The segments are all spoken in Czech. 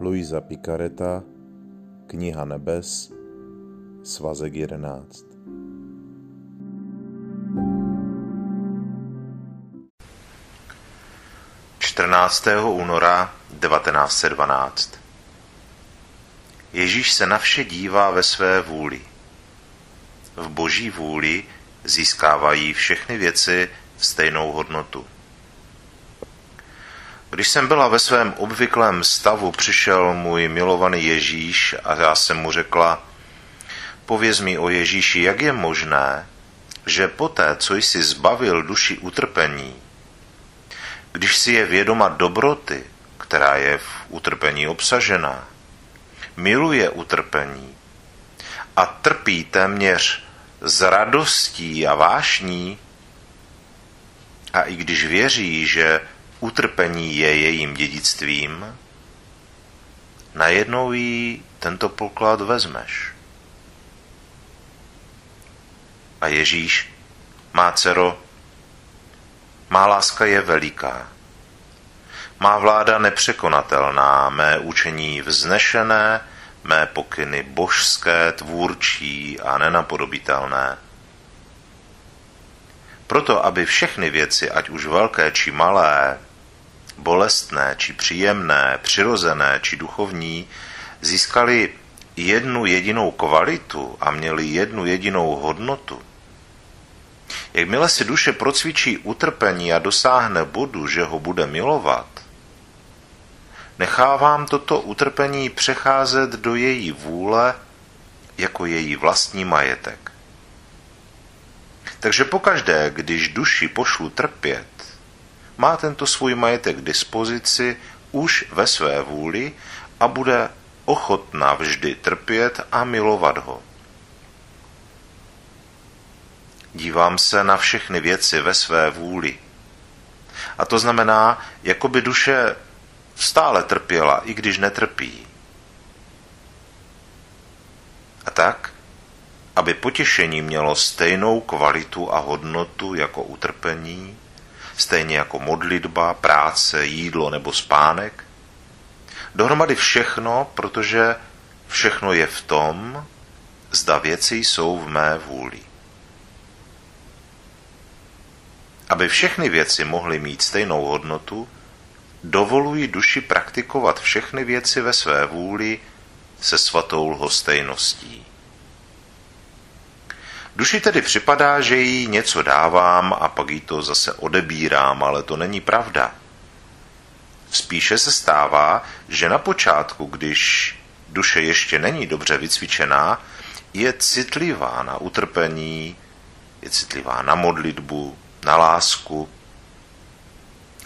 Luisa Picareta, Kniha nebes, svazek 11. Čtrnáctého února 1912 Ježíš se na vše dívá ve své vůli. V boží vůli získávají všechny věci stejnou hodnotu. Když jsem byla ve svém obvyklém stavu, přišel můj milovaný Ježíš a já jsem mu řekla, pověz mi o Ježíši, jak je možné, že poté, co jsi zbavil duši utrpení, když si je vědoma dobroty, která je v utrpení obsažená, miluje utrpení a trpí téměř s radostí a vášní, a i když věří, že utrpení je jejím dědictvím, najednou jí tento poklad vezmeš. A Ježíš, má dcero, má láska je veliká. Má vláda nepřekonatelná, mé učení vznešené, mé pokyny božské, tvůrčí a nenapodobitelné. Proto, aby všechny věci, ať už velké či malé, bolestné či příjemné, přirozené či duchovní, získali jednu jedinou kvalitu a měli jednu jedinou hodnotu, Jakmile si duše procvičí utrpení a dosáhne bodu, že ho bude milovat, nechávám toto utrpení přecházet do její vůle jako její vlastní majetek. Takže pokaždé, když duši pošlu trpět, má tento svůj majetek k dispozici už ve své vůli a bude ochotná vždy trpět a milovat ho. Dívám se na všechny věci ve své vůli. A to znamená, jako by duše stále trpěla, i když netrpí. A tak, aby potěšení mělo stejnou kvalitu a hodnotu jako utrpení, stejně jako modlitba, práce, jídlo nebo spánek. Dohromady všechno, protože všechno je v tom, zda věci jsou v mé vůli. Aby všechny věci mohly mít stejnou hodnotu, dovolují duši praktikovat všechny věci ve své vůli se svatou lhostejností. Duši tedy připadá, že jí něco dávám a pak jí to zase odebírám, ale to není pravda. Spíše se stává, že na počátku, když duše ještě není dobře vycvičená, je citlivá na utrpení, je citlivá na modlitbu, na lásku.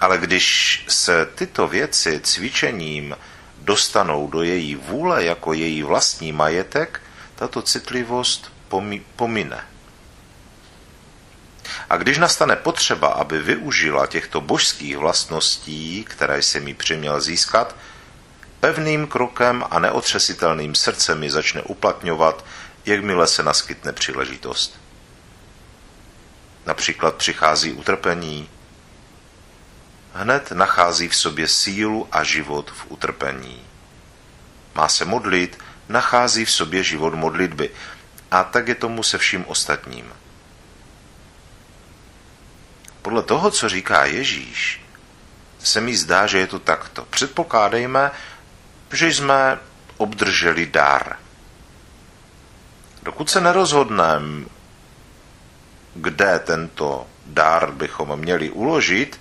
Ale když se tyto věci cvičením dostanou do její vůle jako její vlastní majetek, tato citlivost pomine. A když nastane potřeba, aby využila těchto božských vlastností, které se mi přiměl získat, pevným krokem a neotřesitelným srdcem mi začne uplatňovat, jakmile se naskytne příležitost. Například přichází utrpení, hned nachází v sobě sílu a život v utrpení. Má se modlit, nachází v sobě život modlitby. A tak je tomu se vším ostatním. Podle toho, co říká Ježíš, se mi zdá, že je to takto. Předpokládejme, že jsme obdrželi dar. Dokud se nerozhodneme, kde tento dar bychom měli uložit,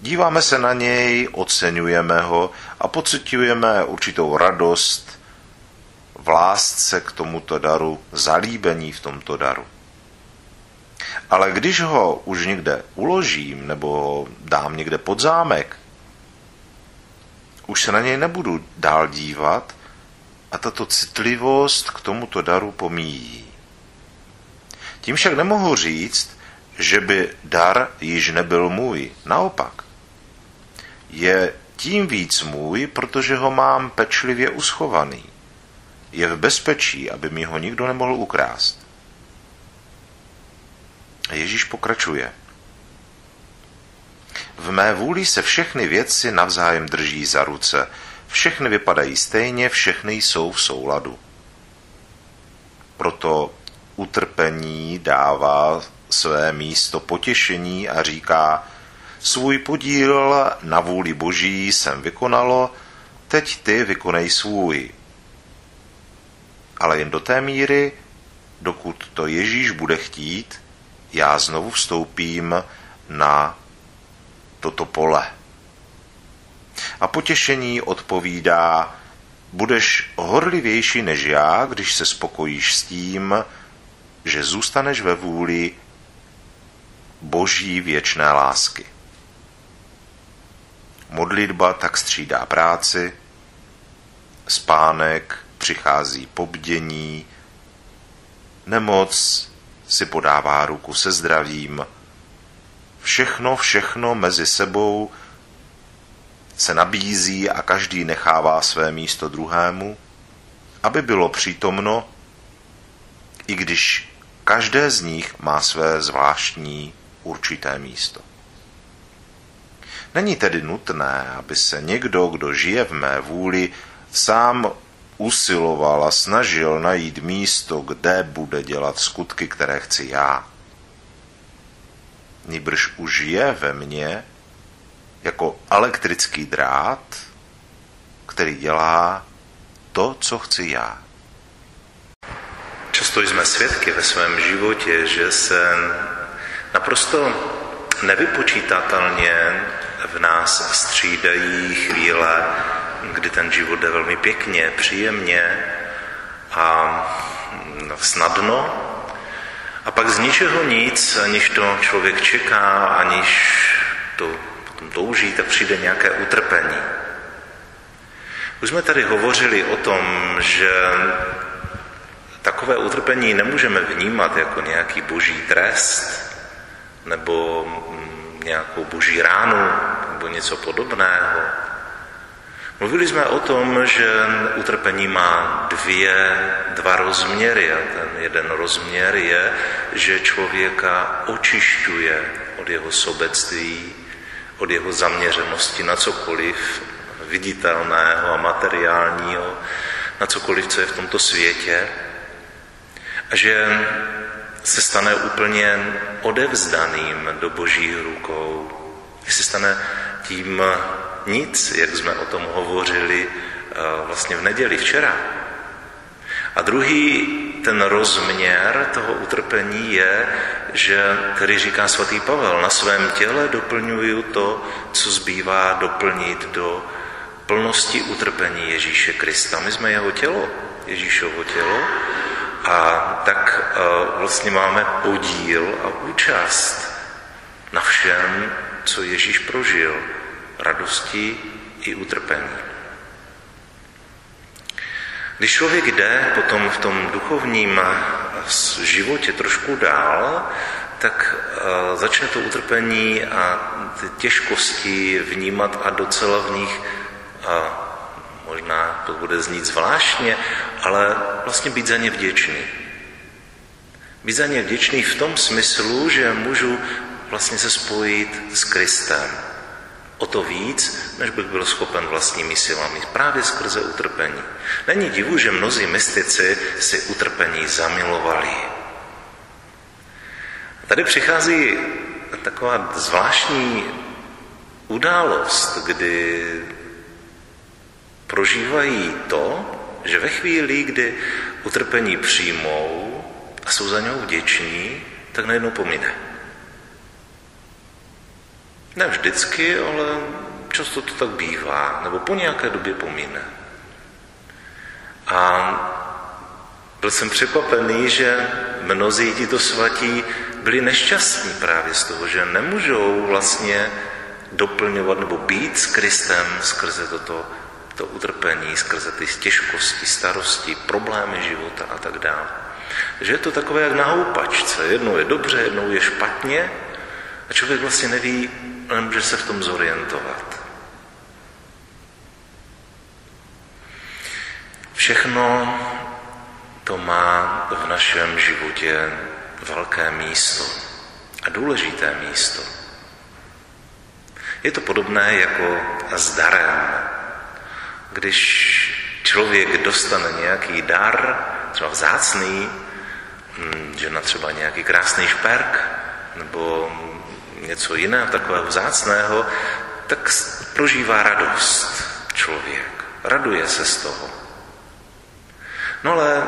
díváme se na něj, oceňujeme ho a pocitujeme určitou radost v lásce k tomuto daru, zalíbení v tomto daru. Ale když ho už někde uložím nebo dám někde pod zámek, už se na něj nebudu dál dívat a tato citlivost k tomuto daru pomíjí. Tím však nemohu říct, že by dar již nebyl můj. Naopak. Je tím víc můj, protože ho mám pečlivě uschovaný. Je v bezpečí, aby mi ho nikdo nemohl ukrást. A Ježíš pokračuje. V mé vůli se všechny věci navzájem drží za ruce. Všechny vypadají stejně, všechny jsou v souladu. Proto utrpení dává své místo potěšení a říká, svůj podíl na vůli boží jsem vykonalo, teď ty vykonej svůj. Ale jen do té míry, dokud to Ježíš bude chtít, já znovu vstoupím na toto pole. A potěšení odpovídá, budeš horlivější než já, když se spokojíš s tím, že zůstaneš ve vůli boží věčné lásky. Modlitba tak střídá práci, spánek přichází pobdění, nemoc si podává ruku se zdravím, všechno, všechno mezi sebou se nabízí a každý nechává své místo druhému, aby bylo přítomno, i když každé z nich má své zvláštní určité místo. Není tedy nutné, aby se někdo, kdo žije v mé vůli, sám usiloval a snažil najít místo, kde bude dělat skutky, které chci já. Nýbrž už je ve mně jako elektrický drát, který dělá to, co chci já. Často jsme svědky ve svém životě, že se naprosto nevypočítatelně v nás střídají chvíle, kdy ten život jde velmi pěkně, příjemně a snadno. A pak z ničeho nic, aniž to člověk čeká, aniž to potom touží, tak přijde nějaké utrpení. Už jsme tady hovořili o tom, že takové utrpení nemůžeme vnímat jako nějaký boží trest nebo nějakou boží ránu nebo něco podobného. Mluvili jsme o tom, že utrpení má dvě, dva rozměry a ten jeden rozměr je, že člověka očišťuje od jeho sobectví, od jeho zaměřenosti na cokoliv viditelného a materiálního, na cokoliv, co je v tomto světě a že se stane úplně odevzdaným do božích rukou, že se stane tím nic, jak jsme o tom hovořili eh, vlastně v neděli včera. A druhý ten rozměr toho utrpení je, že, který říká svatý Pavel, na svém těle doplňuju to, co zbývá doplnit do plnosti utrpení Ježíše Krista. My jsme jeho tělo, Ježíšovo tělo, a tak eh, vlastně máme podíl a účast na všem, co Ježíš prožil, radosti i utrpení. Když člověk jde potom v tom duchovním životě trošku dál, tak eh, začne to utrpení a ty těžkosti vnímat a docela v nich a možná to bude znít zvláštně, ale vlastně být za ně vděčný. Být za ně vděčný v tom smyslu, že můžu vlastně se spojit s Kristem. O to víc, než bych byl schopen vlastními silami, právě skrze utrpení. Není divu, že mnozí mystici si utrpení zamilovali. Tady přichází taková zvláštní událost, kdy prožívají to, že ve chvíli, kdy utrpení přijmou a jsou za něho vděční, tak najednou pomine. Ne vždycky, ale často to tak bývá, nebo po nějaké době pomíne. A byl jsem překvapený, že mnozí tito svatí byli nešťastní právě z toho, že nemůžou vlastně doplňovat nebo být s Kristem skrze toto to utrpení, skrze ty těžkosti, starosti, problémy života a tak dále. Že je to takové jak na houpačce. Jednou je dobře, jednou je špatně a člověk vlastně neví, nemůže se v tom zorientovat. Všechno to má v našem životě velké místo a důležité místo. Je to podobné jako s darem. když člověk dostane nějaký dar, třeba vzácný, hm, že na třeba nějaký krásný šperk, nebo něco jiného, takového vzácného, tak prožívá radost člověk. Raduje se z toho. No ale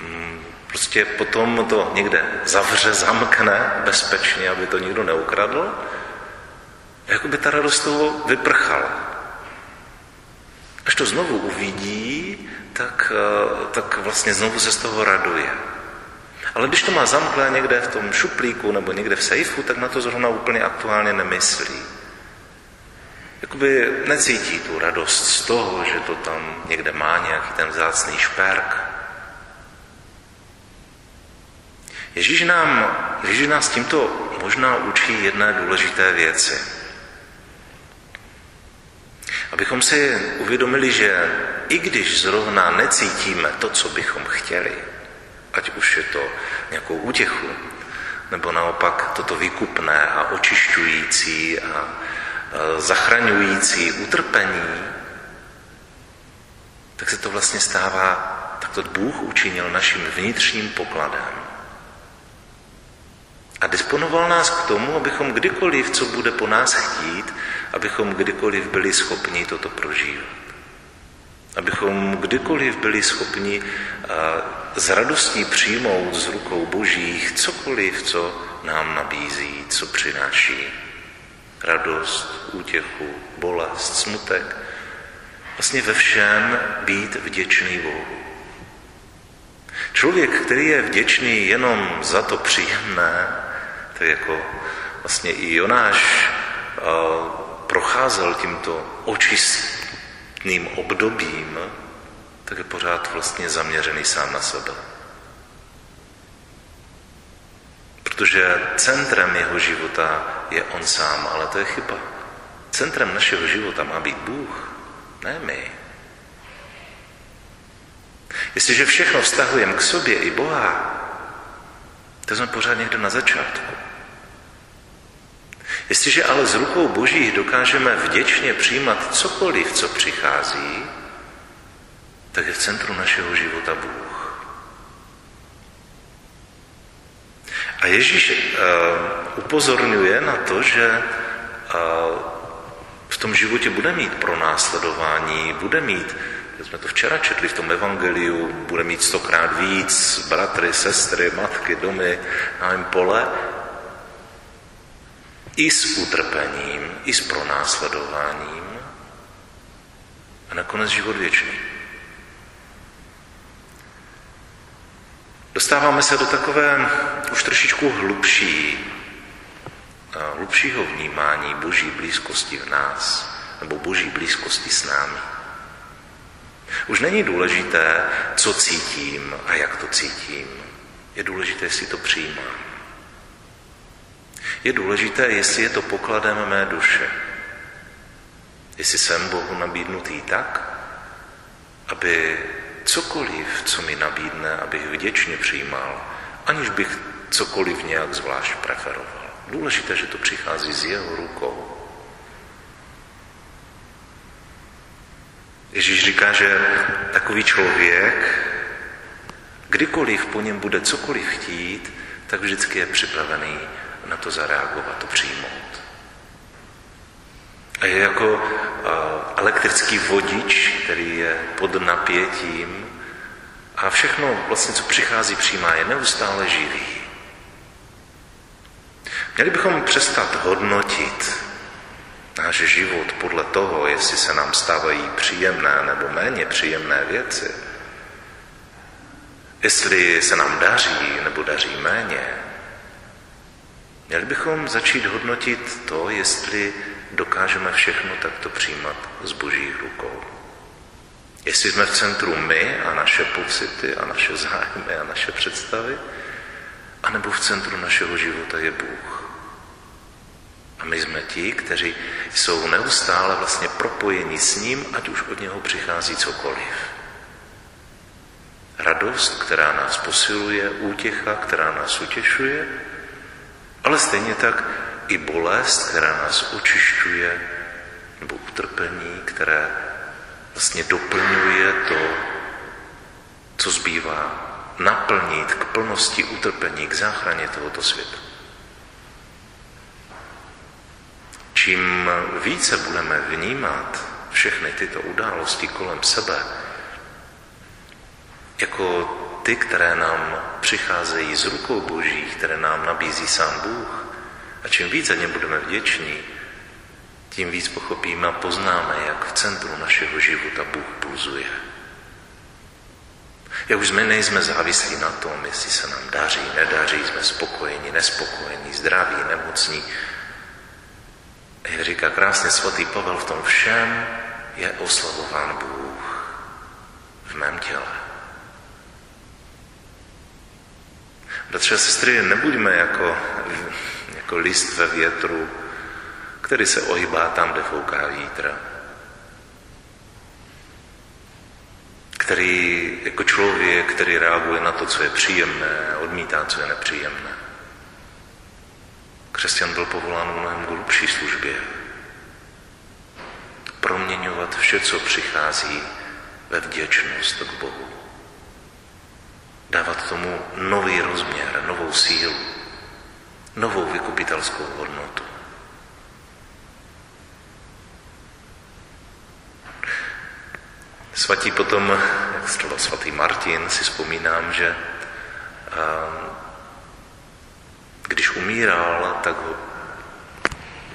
hm, prostě potom to někde zavře, zamkne bezpečně, aby to nikdo neukradl. Jako by ta radost toho vyprchala. Až to znovu uvidí, tak, eh, tak vlastně znovu se z toho raduje. Ale když to má zamklé někde v tom šuplíku nebo někde v sejfu, tak na to zrovna úplně aktuálně nemyslí. Jakoby necítí tu radost z toho, že to tam někde má nějaký ten vzácný šperk. Ježíš, nám, Ježíš nás tímto možná učí jedné důležité věci. Abychom si uvědomili, že i když zrovna necítíme to, co bychom chtěli, ať už je to nějakou útěchu, nebo naopak toto výkupné a očišťující a zachraňující utrpení, tak se to vlastně stává, tak to Bůh učinil naším vnitřním pokladem. A disponoval nás k tomu, abychom kdykoliv, co bude po nás chtít, abychom kdykoliv byli schopni toto prožívat. Abychom kdykoliv byli schopni s radostí přijmout z rukou božích cokoliv, co nám nabízí, co přináší. Radost, útěchu, bolest, smutek. Vlastně ve všem být vděčný Bohu. Člověk, který je vděčný jenom za to příjemné, je jako vlastně i Jonáš procházel tímto očistným obdobím, tak je pořád vlastně zaměřený sám na sebe. Protože centrem jeho života je on sám, ale to je chyba. Centrem našeho života má být Bůh, ne my. Jestliže všechno vztahujeme k sobě i Boha, to jsme pořád někde na začátku. Jestliže ale z rukou Boží dokážeme vděčně přijímat cokoliv, co přichází, tak je v centru našeho života Bůh. A Ježíš uh, upozorňuje na to, že uh, v tom životě bude mít pronásledování, bude mít, jak jsme to včera četli v tom evangeliu, bude mít stokrát víc bratry, sestry, matky, domy, nevím, pole, i s utrpením, i s pronásledováním a nakonec život věčný. Dostáváme se do takové už trošičku hlubší, hlubšího vnímání boží blízkosti v nás, nebo boží blízkosti s námi. Už není důležité, co cítím a jak to cítím. Je důležité, jestli to přijímám. Je důležité, jestli je to pokladem mé duše. Jestli jsem Bohu nabídnutý tak, aby cokoliv, co mi nabídne, abych vděčně přijímal, aniž bych cokoliv nějak zvlášť preferoval. Důležité, že to přichází z jeho rukou. Ježíš říká, že takový člověk, kdykoliv po něm bude cokoliv chtít, tak vždycky je připravený na to zareagovat, to přijmout. A je jako elektrický vodič, který je pod napětím a všechno, vlastně, co přichází, přijímá, je neustále živý. Měli bychom přestat hodnotit náš život podle toho, jestli se nám stávají příjemné nebo méně příjemné věci. Jestli se nám daří nebo daří méně. Měli bychom začít hodnotit to, jestli dokážeme všechno takto přijímat z božích rukou. Jestli jsme v centru my a naše pocity a naše zájmy a naše představy, anebo v centru našeho života je Bůh. A my jsme ti, kteří jsou neustále vlastně propojeni s ním, ať už od něho přichází cokoliv. Radost, která nás posiluje, útěcha, která nás utěšuje, ale stejně tak i bolest, která nás očišťuje nebo utrpení, které vlastně doplňuje to, co zbývá naplnit k plnosti utrpení, k záchraně tohoto světa. Čím více budeme vnímat všechny tyto události kolem sebe jako ty, které nám přicházejí z rukou Boží, které nám nabízí sám Bůh, a čím víc za ně budeme vděční, tím víc pochopíme a poznáme, jak v centru našeho života Bůh pulzuje. Jak už jsme nejsme závislí na tom, jestli se nám daří, nedaří, jsme spokojení, nespokojení, zdraví, nemocní. Jak říká krásně svatý Pavel, v tom všem je oslavován Bůh v mém těle. Bratře a sestry, nebuďme jako, jako list ve větru, který se ohybá tam, kde fouká vítr. Který jako člověk, který reaguje na to, co je příjemné, odmítá, co je nepříjemné. Křesťan byl povolán v mnohem hlubší službě. Proměňovat vše, co přichází ve vděčnost k Bohu. Dávat tomu nový rozměr, novou sílu, novou vykupitelskou hodnotu. Svatí potom, jak třeba svatý Martin, si vzpomínám, že když umíral, tak ho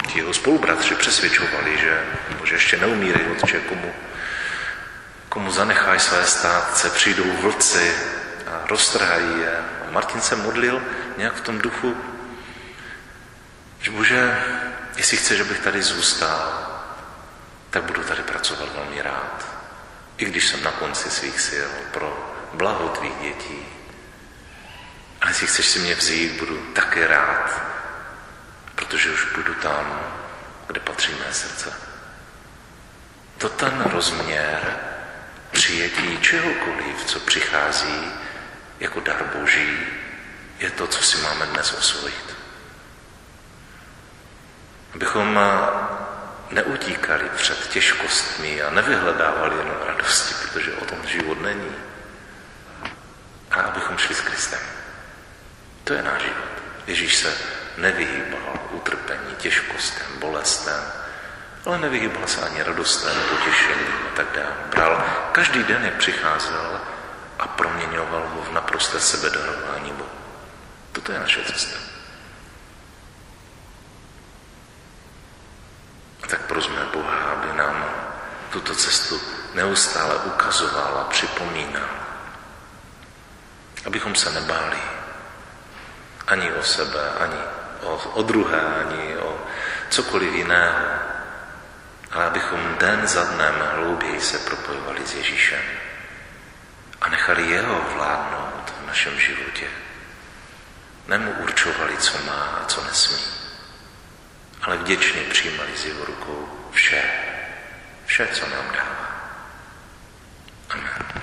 ti jeho spolubratři přesvědčovali, že, že ještě neumírají, že komu, komu zanecháš své státce, přijdou vlci a roztrhají je. A Martin se modlil nějak v tom duchu, že bože, jestli chceš, abych tady zůstal, tak budu tady pracovat velmi rád i když jsem na konci svých sil, pro blaho tvých dětí. A jestli chceš si mě vzít, budu také rád, protože už budu tam, kde patří mé srdce. To ten rozměr přijetí čehokoliv, co přichází jako dar Boží, je to, co si máme dnes osvojit. Abychom neutíkali před těžkostmi a nevyhledávali jenom radosti, protože o tom život není. A abychom šli s Kristem. To je náš život. Ježíš se nevyhýbal utrpení, těžkostem, bolestem, ale nevyhýbal se ani radostem, potěšením a tak dále. Bral každý den, jak přicházel a proměňoval ho v naprosté sebedarování Bohu. Toto je naše cesta. tak prosme Boha, aby nám tuto cestu neustále ukazoval a připomínal. Abychom se nebáli ani o sebe, ani o, o druhé, ani o cokoliv jiného, ale abychom den za dnem hlouběji se propojovali s Ježíšem nechali jeho vládnout v našem životě. Nemu určovali, co má a co nesmí ale vděčně přijímali z jeho rukou vše, vše, co nám dává. Amen.